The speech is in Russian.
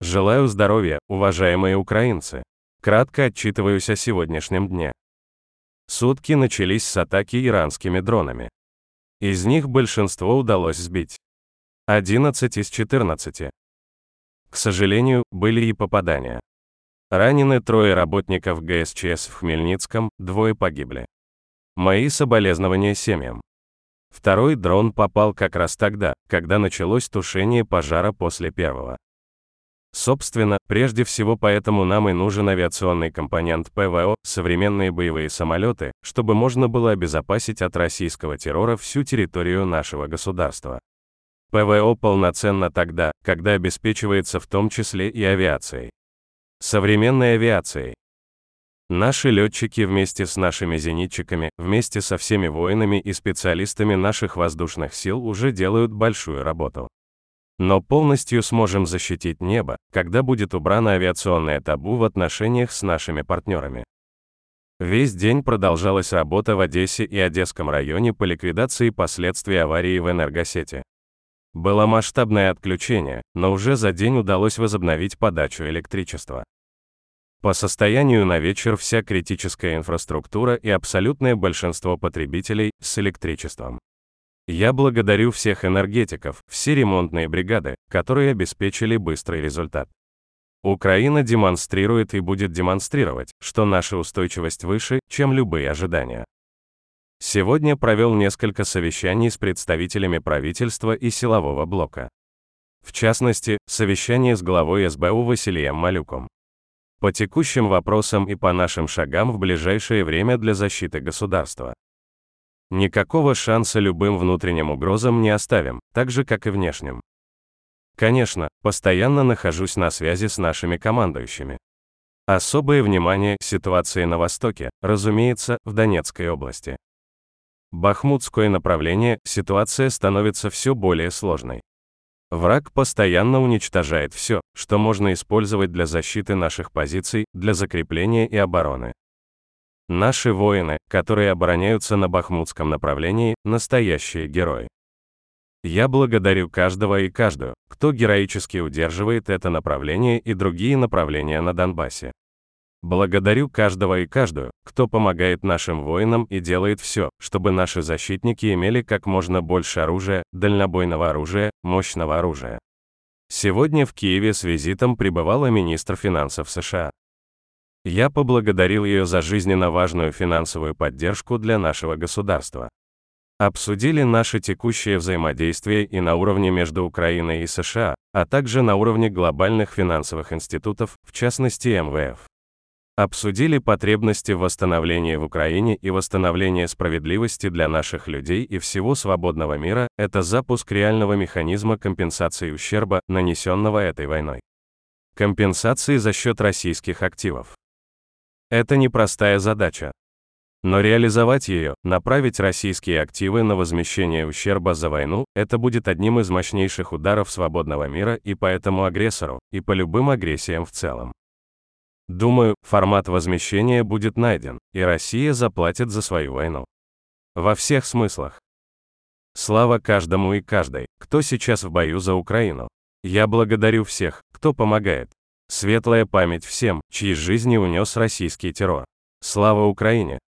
Желаю здоровья, уважаемые украинцы. Кратко отчитываюсь о сегодняшнем дне. Сутки начались с атаки иранскими дронами. Из них большинство удалось сбить. 11 из 14. К сожалению, были и попадания. Ранены трое работников ГСЧС в Хмельницком, двое погибли. Мои соболезнования семьям. Второй дрон попал как раз тогда, когда началось тушение пожара после первого. Собственно, прежде всего поэтому нам и нужен авиационный компонент ПВО, современные боевые самолеты, чтобы можно было обезопасить от российского террора всю территорию нашего государства. ПВО полноценно тогда, когда обеспечивается в том числе и авиацией. Современной авиацией. Наши летчики вместе с нашими зенитчиками, вместе со всеми воинами и специалистами наших воздушных сил уже делают большую работу. Но полностью сможем защитить небо, когда будет убрано авиационное табу в отношениях с нашими партнерами. Весь день продолжалась работа в Одессе и Одесском районе по ликвидации последствий аварии в энергосети. Было масштабное отключение, но уже за день удалось возобновить подачу электричества. По состоянию на вечер вся критическая инфраструктура и абсолютное большинство потребителей с электричеством. Я благодарю всех энергетиков, все ремонтные бригады, которые обеспечили быстрый результат. Украина демонстрирует и будет демонстрировать, что наша устойчивость выше, чем любые ожидания. Сегодня провел несколько совещаний с представителями правительства и силового блока. В частности, совещание с главой СБУ Василием Малюком. По текущим вопросам и по нашим шагам в ближайшее время для защиты государства. Никакого шанса любым внутренним угрозам не оставим, так же как и внешним. Конечно, постоянно нахожусь на связи с нашими командующими. Особое внимание ситуации на Востоке, разумеется, в Донецкой области. Бахмутское направление, ситуация становится все более сложной. Враг постоянно уничтожает все, что можно использовать для защиты наших позиций, для закрепления и обороны. Наши воины, которые обороняются на Бахмутском направлении, настоящие герои. Я благодарю каждого и каждую, кто героически удерживает это направление и другие направления на Донбассе. Благодарю каждого и каждую, кто помогает нашим воинам и делает все, чтобы наши защитники имели как можно больше оружия, дальнобойного оружия, мощного оружия. Сегодня в Киеве с визитом пребывала министр финансов США. Я поблагодарил ее за жизненно важную финансовую поддержку для нашего государства. Обсудили наше текущее взаимодействие и на уровне между Украиной и США, а также на уровне глобальных финансовых институтов, в частности МВФ. Обсудили потребности в восстановлении в Украине и восстановления справедливости для наших людей и всего свободного мира, это запуск реального механизма компенсации ущерба, нанесенного этой войной. Компенсации за счет российских активов. Это непростая задача. Но реализовать ее, направить российские активы на возмещение ущерба за войну, это будет одним из мощнейших ударов свободного мира и по этому агрессору, и по любым агрессиям в целом. Думаю, формат возмещения будет найден, и Россия заплатит за свою войну. Во всех смыслах. Слава каждому и каждой, кто сейчас в бою за Украину. Я благодарю всех, кто помогает, Светлая память всем, чьи жизни унес российский террор. Слава Украине!